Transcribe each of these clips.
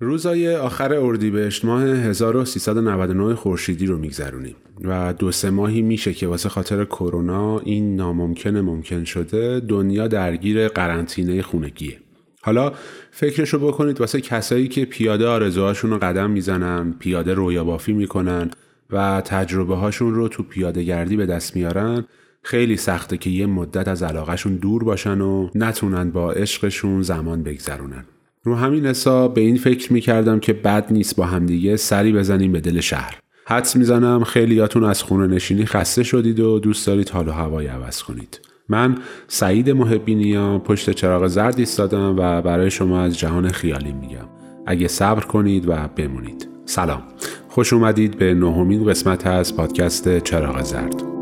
روزای آخر اردیبهشت ماه 1399 خورشیدی رو میگذرونیم و دو سه ماهی میشه که واسه خاطر کرونا این ناممکن ممکن شده دنیا درگیر قرنطینه خونگیه. حالا فکرشو بکنید واسه کسایی که پیاده آرزوهاشون رو قدم می‌زنن پیاده رویابافی می‌کنن و تجربه هاشون رو تو پیاده گردی به دست میارن خیلی سخته که یه مدت از علاقهشون دور باشن و نتونن با عشقشون زمان بگذرونن. رو همین حساب به این فکر می‌کردم که بد نیست با همدیگه سری بزنیم به دل شهر. حدس می‌زنم خیلیاتون از خونه نشینی خسته شدید و دوست دارید حال و هوای عوض کنید. من سعید محبینیا پشت چراغ زرد ایستادم و برای شما از جهان خیالی میگم. اگه صبر کنید و بمونید. سلام. خوش اومدید به نهمین قسمت از پادکست چراغ زرد.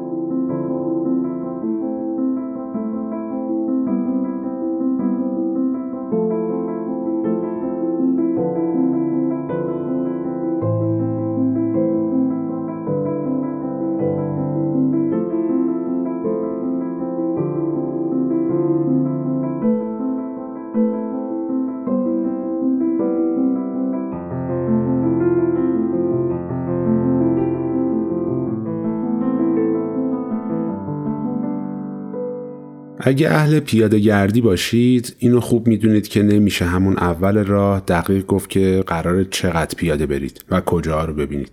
اگه اهل پیاده گردی باشید اینو خوب می‌دونید که نمیشه همون اول راه دقیق گفت که قرار چقدر پیاده برید و کجا رو ببینید.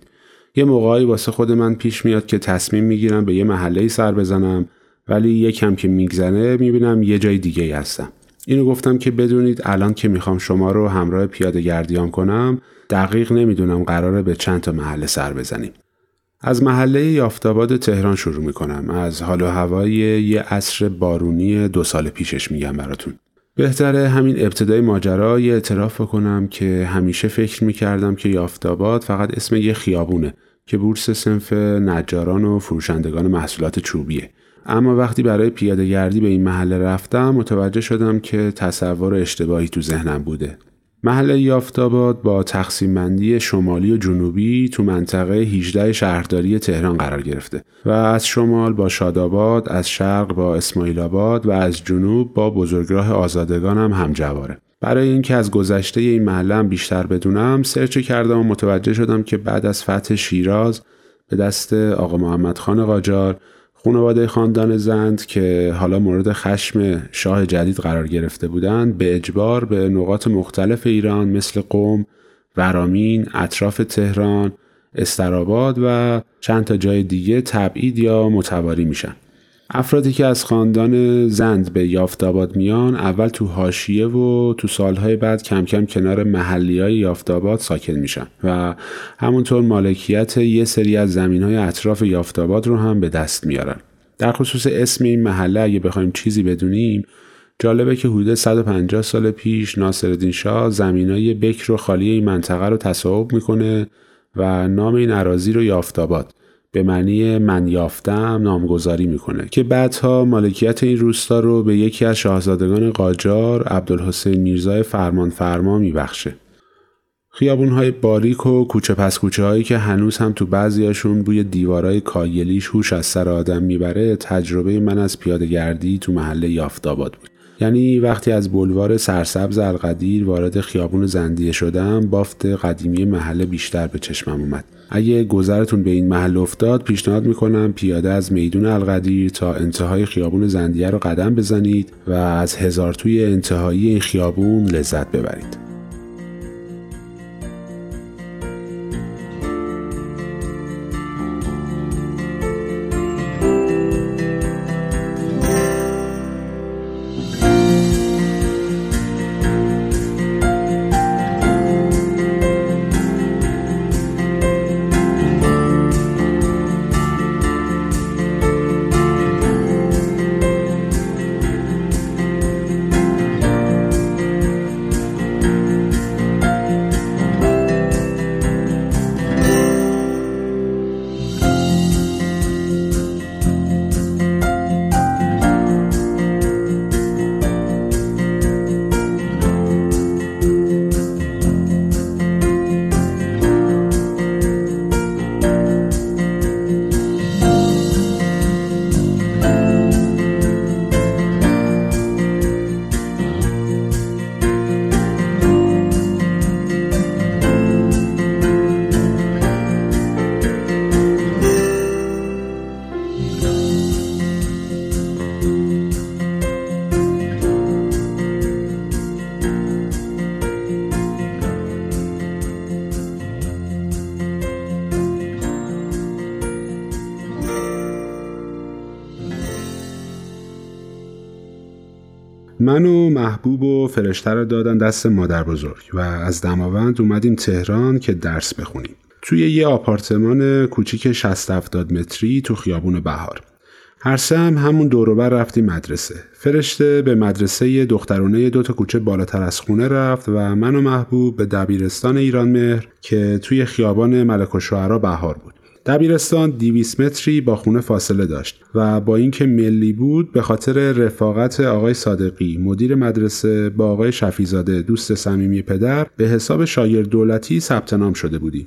یه موقعی واسه خود من پیش میاد که تصمیم می‌گیرم به یه محله سر بزنم ولی یکم که میگذنه می‌بینم یه جای دیگه هستم. اینو گفتم که بدونید الان که می‌خوام شما رو همراه پیاده گردیان کنم دقیق نمی‌دونم قراره به چند تا محله سر بزنیم. از محله یافتاباد تهران شروع می‌کنم. از حال و هوای یه عصر بارونی دو سال پیشش میگم براتون. بهتره همین ابتدای ماجرا یه اعتراف بکنم که همیشه فکر می‌کردم که یافتاباد فقط اسم یه خیابونه که بورس سنف نجاران و فروشندگان محصولات چوبیه. اما وقتی برای پیاده گردی به این محله رفتم متوجه شدم که تصور اشتباهی تو ذهنم بوده. محل یافتاباد با تقسیم بندی شمالی و جنوبی تو منطقه 18 شهرداری تهران قرار گرفته و از شمال با شاداباد، از شرق با اسماعیل آباد و از جنوب با بزرگراه آزادگان هم همجواره. برای اینکه از گذشته این محله بیشتر بدونم سرچ کردم و متوجه شدم که بعد از فتح شیراز به دست آقا محمد خان قاجار خانواده خاندان زند که حالا مورد خشم شاه جدید قرار گرفته بودند به اجبار به نقاط مختلف ایران مثل قوم، ورامین، اطراف تهران، استراباد و چند تا جای دیگه تبعید یا متواری میشن. افرادی که از خاندان زند به یافتاباد میان اول تو هاشیه و تو سالهای بعد کم کم کنار محلی های یافتاباد ساکن میشن و همونطور مالکیت یه سری از زمین های اطراف یافتاباد رو هم به دست میارن. در خصوص اسم این محله اگه بخوایم چیزی بدونیم جالبه که حدود 150 سال پیش ناصرالدین شاه زمینای بکر و خالی این منطقه رو تصاحب می‌کنه و نام این عراضی رو یافتاباد به معنی من یافتم نامگذاری می‌کنه که بعدها مالکیت این روستا رو به یکی از شاهزادگان قاجار عبدالحسین میرزای فرمان فرما میبخشه. خیابون های باریک و کوچه پس کوچه هایی که هنوز هم تو بعضیاشون بوی دیوارای کاگلیش هوش از سر آدم می‌بره تجربه من از پیاده گردی تو محله یافتاباد بود. یعنی وقتی از بلوار سرسبز القدیر وارد خیابون زندیه شدم بافت قدیمی محله بیشتر به چشمم اومد. اگه گذرتون به این محل افتاد پیشنهاد می‌کنم پیاده از میدون القدیر تا انتهای خیابون زندیه رو قدم بزنید و از هزار توی انتهایی این خیابون لذت ببرید. من و محبوب و فرشته رو دادن دست مادر بزرگ و از دماوند اومدیم تهران که درس بخونیم. توی یه آپارتمان کوچیک 60 70 متری تو خیابون بهار. هر هم همون دوروبر رفتیم مدرسه. فرشته به مدرسه دخترونه دو تا کوچه بالاتر از خونه رفت و من و محبوب به دبیرستان ایران مهر که توی خیابان ملک و بهار بود. دبیرستان 200 متری با خونه فاصله داشت و با اینکه ملی بود به خاطر رفاقت آقای صادقی مدیر مدرسه با آقای شفیزاده دوست صمیمی پدر به حساب شاگرد دولتی ثبت نام شده بودیم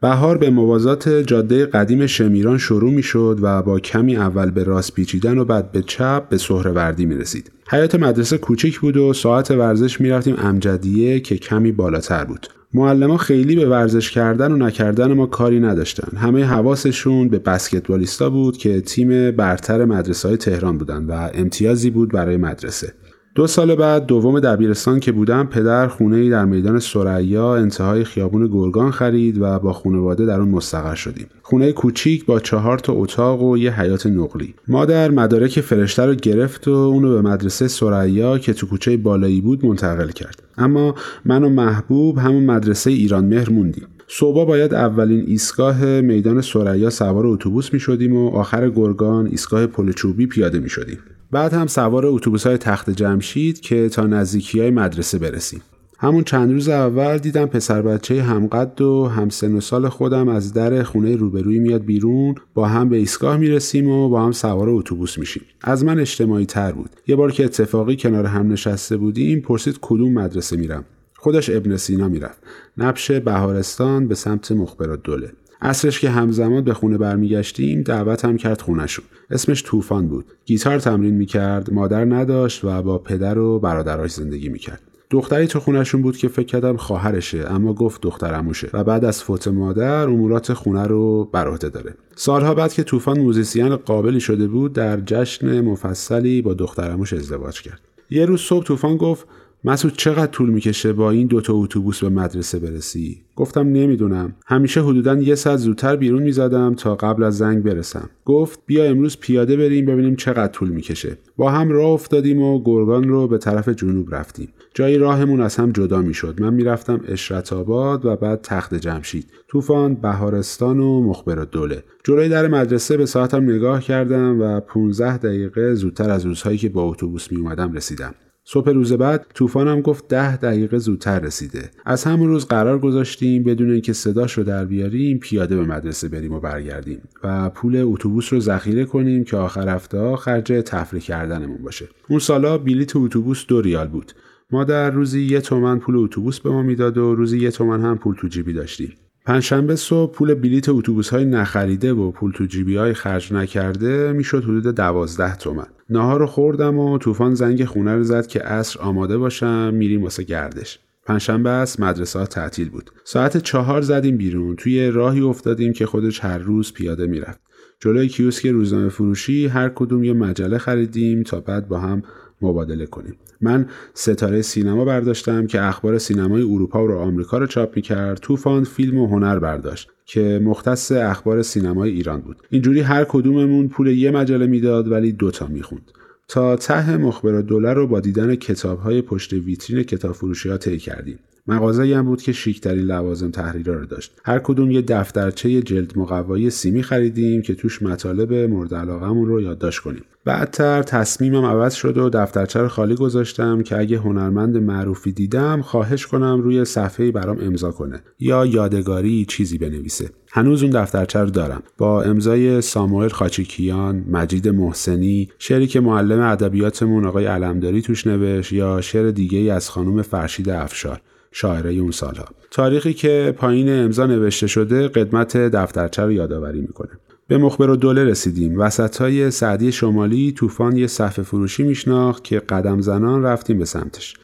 بهار به موازات جاده قدیم شمیران شروع می شد و با کمی اول به راست پیچیدن و بعد به چپ به سهروردی می رسید. حیات مدرسه کوچیک بود و ساعت ورزش می رفتیم امجدیه که کمی بالاتر بود. معلما خیلی به ورزش کردن و نکردن ما کاری نداشتن. همه حواسشون به بسکتبالیستا بود که تیم برتر مدرسه های تهران بودن و امتیازی بود برای مدرسه. دو سال بعد دوم دبیرستان که بودم پدر خونه در میدان سریا انتهای خیابون گرگان خرید و با خانواده در اون مستقر شدیم. خونه کوچیک با چهار تا اتاق و یه حیات نقلی. مادر مدارک فرشته رو گرفت و اونو به مدرسه سریا که تو کوچه بالایی بود منتقل کرد. اما من و محبوب همون مدرسه ایران مهر موندیم. صبح باید اولین ایستگاه میدان سریا سوار اتوبوس می شدیم و آخر گرگان ایستگاه پل چوبی پیاده می شدیم. بعد هم سوار اتوبوس های تخت جمشید که تا نزدیکی های مدرسه برسیم. همون چند روز اول دیدم پسر بچه همقد و همسن و سال خودم از در خونه روبروی میاد بیرون با هم به ایستگاه می‌رسیم و با هم سوار اتوبوس میشیم. از من اجتماعی تر بود. یه بار که اتفاقی کنار هم نشسته بودیم پرسید کدوم مدرسه میرم. خودش ابن سینا می‌رفت. نبش بهارستان به سمت مخبرات دوله. اصرش که همزمان به خونه برمیگشتیم دعوت هم کرد خونشون اسمش طوفان بود. گیتار تمرین می‌کرد مادر نداشت و با پدر و برادراش زندگی می‌کرد. دختری تو خونشون بود که فکر کردم خواهرشه اما گفت دخترموشه و بعد از فوت مادر امورات خونه رو بر عهده داره. سالها بعد که طوفان موزیسین قابلی شده بود در جشن مفصلی با دخترموش ازدواج کرد. یه روز صبح طوفان گفت مسعود چقدر طول می‌کشه با این دوتا اتوبوس به مدرسه برسی؟ گفتم نمی‌دونم. همیشه حدودا یه ساعت زودتر بیرون می‌زدم تا قبل از زنگ برسم. گفت بیا امروز پیاده بریم ببینیم چقدر طول می‌کشه. با هم راه افتادیم و گرگان رو به طرف جنوب رفتیم. جایی راهمون از هم جدا می‌شد. من می‌رفتم اشرت آباد و بعد تخت جمشید. طوفان بهارستان و مخبر دوله. جلوی در مدرسه به ساعتم نگاه کردم و 15 دقیقه زودتر از روزهایی که با اتوبوس می اومدم رسیدم. صبح روز بعد طوفانم گفت ده دقیقه زودتر رسیده. از همون روز قرار گذاشتیم بدون اینکه صداش رو در بیاریم پیاده به مدرسه بریم و برگردیم و پول اتوبوس رو ذخیره کنیم که آخر هفته خرج تفریح کردنمون باشه. اون سالا بلیت اتوبوس دو ریال بود. ما در روزی یه تومن پول اتوبوس به ما می‌داد و روزی یه تومن هم پول تو جیبی داشتیم. پنجشنبه صبح پول بلیت اتوبوس های نخریده و پول تو جیبی های خرج نکرده می‌شد حدود دوازده تومن. نهار رو خوردم و طوفان زنگ خونه رو زد که عصر آماده باشم میریم واسه گردش. پنجشنبه است مدرسه ها تعطیل بود. ساعت چهار زدیم بیرون. توی راهی افتادیم که خودش هر روز پیاده می‌رفت. جلوی کیوسک روزنامه فروشی هر کدوم یه مجله خریدیم تا بعد با هم مبادله کنیم. من ستاره سینما برداشتم که اخبار سینمای اروپا و آمریکا رو چاپ می‌کرد طوفان فیلم و هنر برداشت که مختص اخبار سینمای ایران بود. اینجوری هر کدوممون پول یه مجله می‌داد ولی دوتا می‌خوند. تا ته مخبر دلار رو با دیدن کتاب های پشت ویترین کتاب فروشی ها کردیم. مغازه هم بود که شیکترین لوازم تحریرا رو داشت. هر کدوم یه دفترچه جلد مقوایی سیمی خریدیم که توش مطالب مورد علاقمون رو یادداشت کنیم. بعدتر تصمیمم عوض شد و دفترچه رو خالی گذاشتم که اگه هنرمند معروفی دیدم خواهش کنم روی صفحه برام امضا کنه یا یادگاری چیزی بنویسه. هنوز اون دفترچه رو دارم. با امضای ساموئل خاچیکیان مجید محسنی شعری که معلم ادبیاتمون آقای علمداری توش نوشت یا شعر دیگه ای از خانم فرشید افشار. شاعره اون سالها تاریخی که پایین امضا نوشته شده قدمت دفترچه رو یادآوری می‌کنه. به مخبر و دوله رسیدیم. وسط های سعدی شمالی طوفان یه صفحه فروشی میشناخت که قدم زنان رفتیم به سمتش.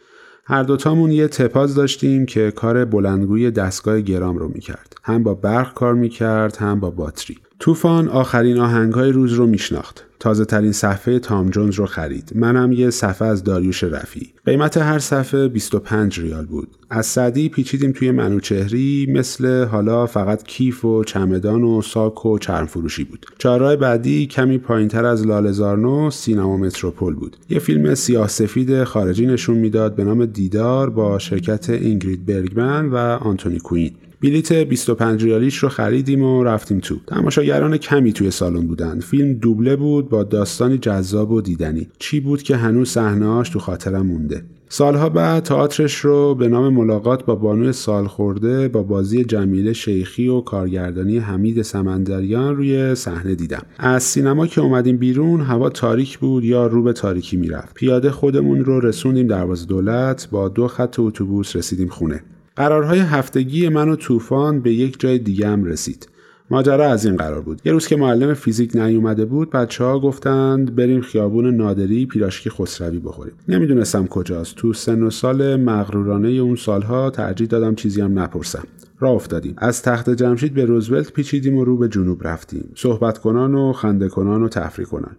هر دوتامون یه تپاز داشتیم که کار بلندگوی دستگاه گرام رو می‌کرد. هم با برق کار می‌کرد هم با باتری. طوفان آخرین آهنگهای روز رو میشناخت. تازه ترین صفحه تام جونز رو خرید. منم یه صفحه از داریوش رفی. قیمت هر صفحه 25 ریال بود. از سعدی پیچیدیم توی منوچهری مثل حالا فقط کیف و چمدان و ساک و چرم فروشی بود. چهارراه بعدی کمی پایینتر از لالزارنو سینما متروپول بود. یه فیلم سیاه سفید خارجی نشون می‌داد به نام دیدار با شرکت اینگرید برگمن و آنتونی کوین. بلیت 25 ریالیش رو خریدیم و رفتیم تو. تماشاگران کمی توی سالن بودن. فیلم دوبله بود با داستانی جذاب و دیدنی. چی بود که هنوز صحنه‌هاش تو خاطرم مونده. سالها بعد تئاترش رو به نام ملاقات با بانوی سال خورده با بازی جمیله شیخی و کارگردانی حمید سمندریان روی صحنه دیدم از سینما که اومدیم بیرون هوا تاریک بود یا رو به تاریکی می‌رفت پیاده خودمون رو رسوندیم دروازه دولت با دو خط اتوبوس رسیدیم خونه قرارهای هفتگی من و طوفان به یک جای دیگه هم رسید. ماجرا از این قرار بود. یه روز که معلم فیزیک نیومده بود بچه ها گفتند بریم خیابون نادری پیراشکی خسروی بخوریم. نمی‌دونستم کجاست. تو سن و سال مغرورانه اون سالها ترجیح دادم چیزی هم نپرسم. راه افتادیم. از تخت جمشید به روزولت پیچیدیم و رو به جنوب رفتیم. صحبت کنان و خنده کنان و تفریح کنان.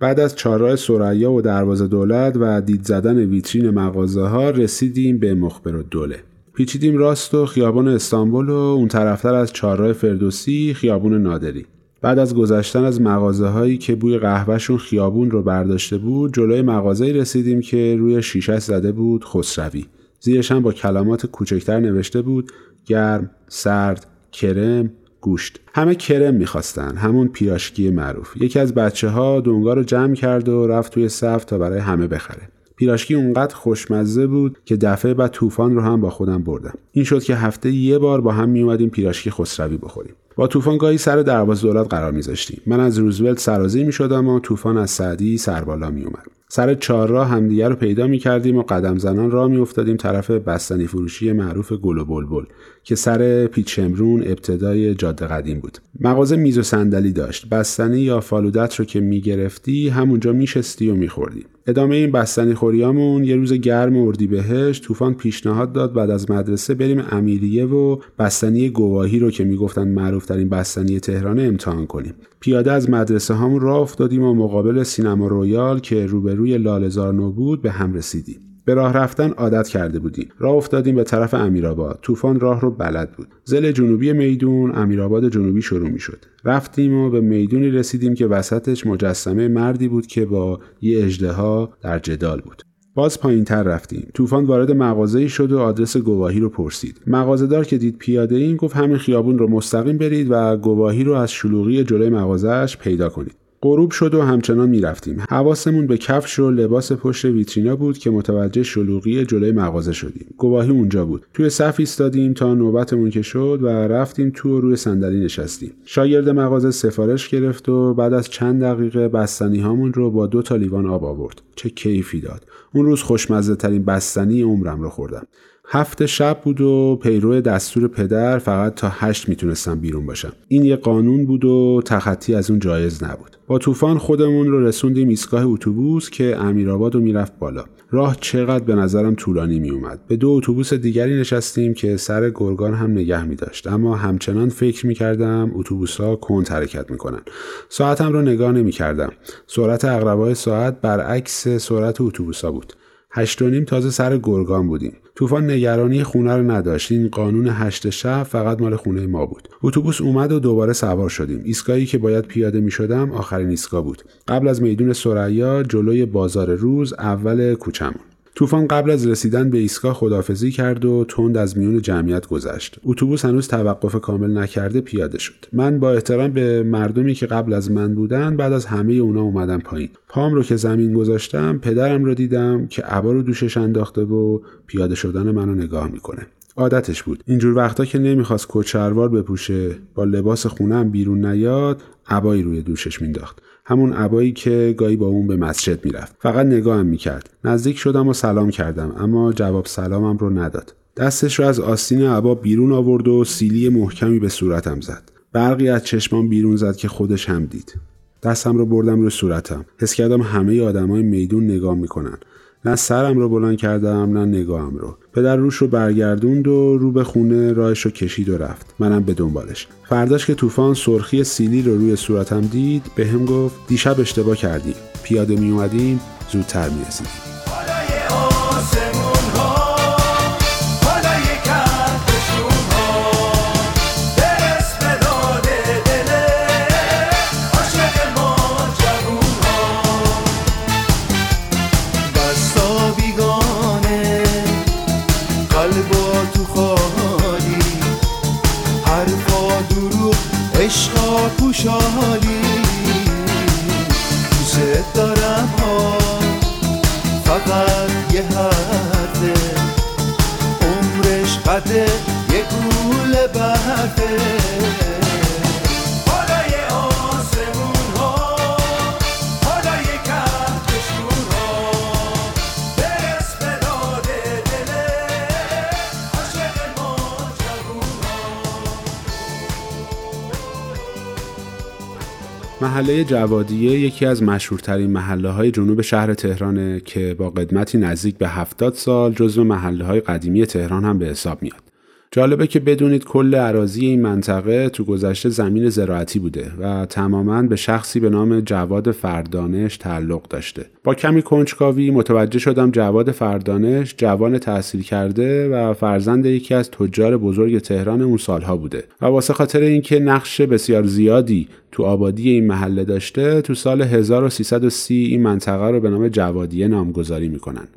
بعد از چهارراه سریا و دروازه دولت و دید زدن ویترین مغازه ها رسیدیم به مخبر دوله. پیچیدیم راست و خیابان استانبول و اون طرفتر از چهارراه فردوسی خیابون نادری. بعد از گذشتن از مغازه هایی که بوی قهوهشون خیابون رو برداشته بود جلوی مغازه‌ای رسیدیم که روی شیشه زده بود خسروی. زیرش هم با کلمات کوچکتر نوشته بود گرم سرد کرم گوشت. همه کرم می‌خواستن همون پیراشکی معروف. یکی از بچه ها دونگا رو جمع کرد و رفت توی صف تا برای همه بخره. پیراشکی اونقدر خوشمزه بود که دفعه بعد طوفان رو هم با خودم بردم. این شد که هفته یه بار با هم میومدیم پیراشکی خسروی بخوریم. با طوفان گاهی سر دروازه دولت قرار میذاشتیم. من از روزولت سرازی می‌شدم و طوفان از سعدی سربالا میومد سر چهارراه همدیگه رو پیدا می کردیم و قدم زنان را می افتادیم طرف بستنی فروشی معروف گل و بلبل که سر پیچمرون ابتدای جاده قدیم بود. مغازه میز و صندلی داشت. بستنی یا فالودت رو که می گرفتی همونجا می شستی و می خوردی. ادامه این بستنی خوریامون یه روز گرم اردی بهش طوفان پیشنهاد داد بعد از مدرسه بریم امیریه و بستنی گواهی رو که می‌گفتن معروف ترین بستنی تهران امتحان کنیم. پیاده از مدرسه همون راه افتادیم و مقابل سینما رویال که روبروی لالزارنو بود به هم رسیدیم. به راه رفتن عادت کرده بودیم. راه افتادیم به طرف امیرآباد. طوفان راه رو بلد بود. زل جنوبی میدون امیرآباد جنوبی شروع می شد رفتیم و به می‌دونی رسیدیم که وسطش مجسمه مردی بود که با یه اجدها در جدال بود. باز پایین تر رفتیم. طوفان وارد مغازه شد و آدرس گواهی رو پرسید. دار که دید پیاده این گفت همین خیابون رو مستقیم برید و گواهی رو از شلوغی جلوی مغازهش پیدا کنید. غروب شد و همچنان می‌رفتیم. حواسمون به کفش و لباس پشت ویترینا بود که متوجه شلوغی جلوی مغازه شدیم. گواهی اونجا بود. توی صف ایستادیم تا نوبتمون که شد و رفتیم تو روی صندلی نشستیم. شاگرد مغازه سفارش گرفت و بعد از چند دقیقه بستنی هامون رو با دو تا لیوان آب آورد. چه کیفی داد. اون روز خوشمزه ترین بستنی عمرم رو خوردم. هفت شب بود و پیرو دستور پدر فقط تا هشت می‌تونستم بیرون باشم این یه قانون بود و تخطی از اون جایز نبود. با طوفان خودمون رو رسوندیم ایستگاه اتوبوس که امیرآباد رو می‌رفت بالا. راه چقدر به نظرم طولانی میومد به دو اتوبوس دیگری نشستیم که سر گرگان هم نگه می داشت اما همچنان فکر می کردم اتوبوس ها کند حرکت می‌کنن. ساعتم رو نگاه نمی کردم سرعت اقربای ساعت برعکس سرعت اتوبوس ها بود. هشت و نیم تازه سر گرگان بودیم. طوفان نگرانی خونه رو نداشت. این قانون هشت شب فقط مال خونه ما بود. اتوبوس اومد و دوباره سوار شدیم. ایستگاهی که باید پیاده می شدم آخرین ایستگاه بود. قبل از میدون سریا جلوی بازار روز اول کوچمون طوفان قبل از رسیدن به ایستگاه خدافزی کرد و تند از میون جمعیت گذشت. اتوبوس هنوز توقف کامل نکرده پیاده شد. من با احترام به مردمی که قبل از من بودن بعد از همه اونا اومدم پایین. پام رو که زمین گذاشتم پدرم رو دیدم که عبا رو دوشش انداخته و پیاده شدن منو نگاه می‌کنه. عادتش بود. اینجور وقتا که نمی‌خواست کچروار بپوشه با لباس خونم بیرون نیاد عبایی روی دوشش مینداخت همون عبایی که گاهی با اون به مسجد می‌رفت. فقط نگاهم می‌کرد. نزدیک شدم و سلام کردم اما جواب سلامم رو نداد. دستش رو از آستین عبا بیرون آورد و سیلی محکمی به صورتم زد. برقی از چشمام بیرون زد که خودش هم دید. دستم رو بردم رو صورتم. حس کردم همه آدمای میدون نگاه می‌کنن. نه سرم رو بلند کردم نه نگاهم رو. پدر روش رو برگردوند و رو به خونه راهش رو کشید و رفت. منم به دنبالش. فرداش که طوفان سرخی سیلی رو روی صورتم دید به هم گفت دیشب اشتباه کردیم پیاده می اومدیم زودتر می رسیدیم محله جوادیه یکی از مشهورترین محله های جنوب شهر تهرانه که با قدمتی نزدیک به 70 سال جزو محله های قدیمی تهران هم به حساب میاد. جالبه که بدونید کل عراضی این منطقه تو گذشته زمین زراعتی بوده و تماما به شخصی به نام جواد فردانش تعلق داشته. با کمی کنجکاوی متوجه شدم جواد فردانش جوان تحصیل کرده و فرزند یکی از تجار بزرگ تهران اون سالها بوده و واسه خاطر اینکه نقش بسیار زیادی تو آبادی این محله داشته تو سال 1330 این منطقه رو به نام جوادیه نامگذاری می‌کنن.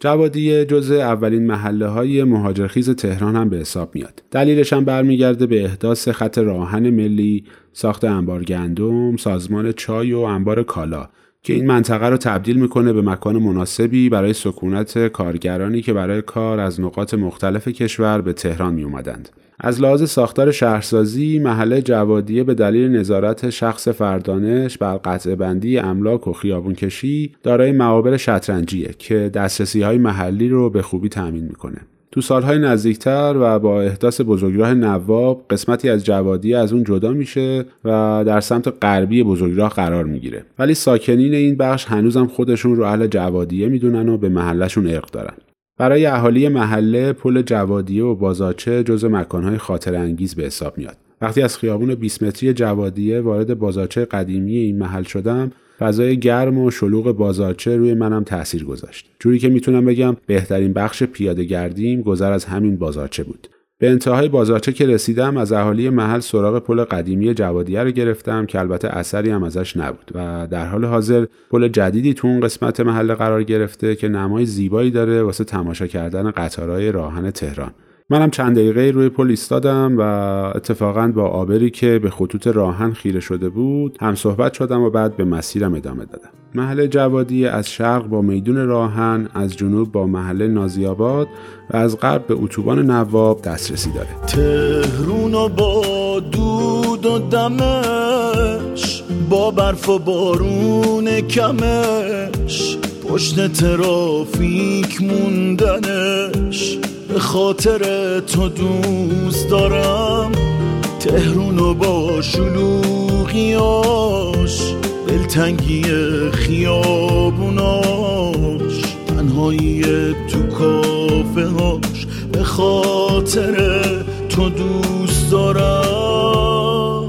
جوادیه جزء اولین محله های مهاجرخیز تهران هم به حساب میاد. دلیلش هم برمیگرده به احداث خط راهن ملی، ساخت انبار گندم، سازمان چای و انبار کالا که این منطقه رو تبدیل می‌کنه به مکان مناسبی برای سکونت کارگرانی که برای کار از نقاط مختلف کشور به تهران می اومدند. از لحاظ ساختار شهرسازی محله جوادیه به دلیل نظارت شخص فردانش بر قطع بندی املاک و خیابون کشی دارای معابر شطرنجیه که دسترسی های محلی رو به خوبی تأمین می‌کنه. تو سالهای نزدیکتر و با احداث بزرگراه نواب قسمتی از جوادی از اون جدا میشه و در سمت غربی بزرگراه قرار می‌گیره. ولی ساکنین این بخش هنوزم خودشون رو اهل جوادیه می‌دونن و به محلشون ارق دارن. برای اهالی محله پل جوادیه و بازاچه جز مکانهای خاطر انگیز به حساب میاد. وقتی از خیابون 20 متری جوادیه وارد بازارچه قدیمی این محل شدم فضای گرم و شلوغ بازارچه روی منم تاثیر گذاشت. جوری که می‌تونم بگم بهترین بخش پیاده گردیم گذر از همین بازارچه بود. به انتهای بازارچه که رسیدم از اهالی محل سراغ پل قدیمی جوادیه رو گرفتم که البته اثری هم ازش نبود و در حال حاضر پل جدیدی تو اون قسمت محل قرار گرفته که نمای زیبایی داره واسه تماشا کردن قطارهای راهن تهران. منم چند دقیقه روی پل ایستادم و اتفاقا با آبری که به خطوط راهن خیره شده بود هم صحبت شدم و بعد به مسیرم ادامه دادم. محل جوادی از شرق با میدون راهن از جنوب با محل نازیاباد و از غرب به اتوبان نواب دسترسی داره. تهرون و با دود و دمش با برف و بارون کمش پشت ترافیک موندنش. به خاطر تو دوست دارم. تهرونو با شلوغیاش دلتنگی خیابوناش. تنهایی تو کافه هاش به خاطر تو دوست دارم.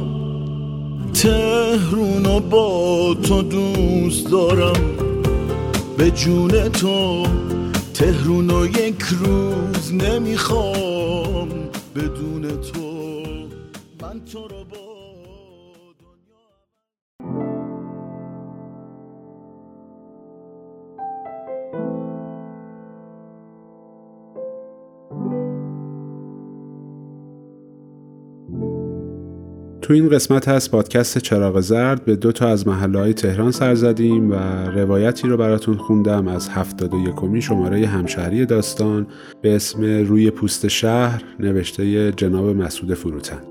تهرونو با تو دوست دارم. به جون تو تهرون و یک روز نمی‌خوام بدون تو. من تو رو با تو این قسمت هست پادکست چراغ زرد به دو تا از محله های تهران سر زدیم و روایتی رو براتون خوندم. از هفتاد و یکمی شماره همشهری داستان به اسم روی پوست شهر نوشته جناب مسعود فروتن.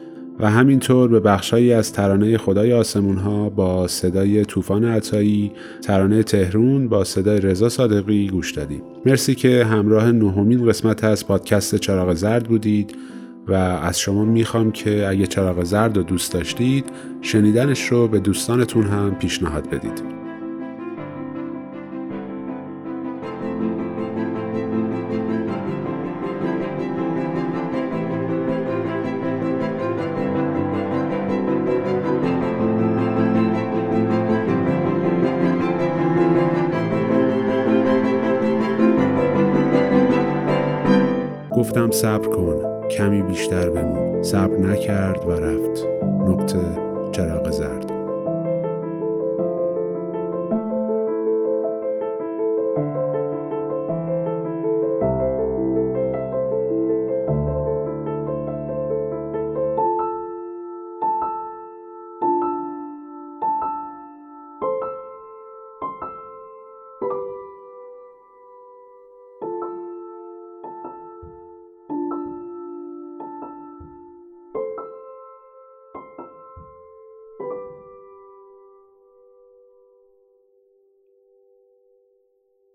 و همینطور به بخشهایی از ترانه خدای آسمون ها با صدای طوفان عطایی ترانه تهرون با صدای رضا صادقی گوش دادیم. مرسی که همراه نهمین قسمت از پادکست چراغ زرد بودید. و از شما می‌خوام که اگه چراغ زرد رو دوست داشتید شنیدنش رو به دوستانتون هم پیشنهاد بدید. صبر نکرد و رفت. نقطه چراغ زرد.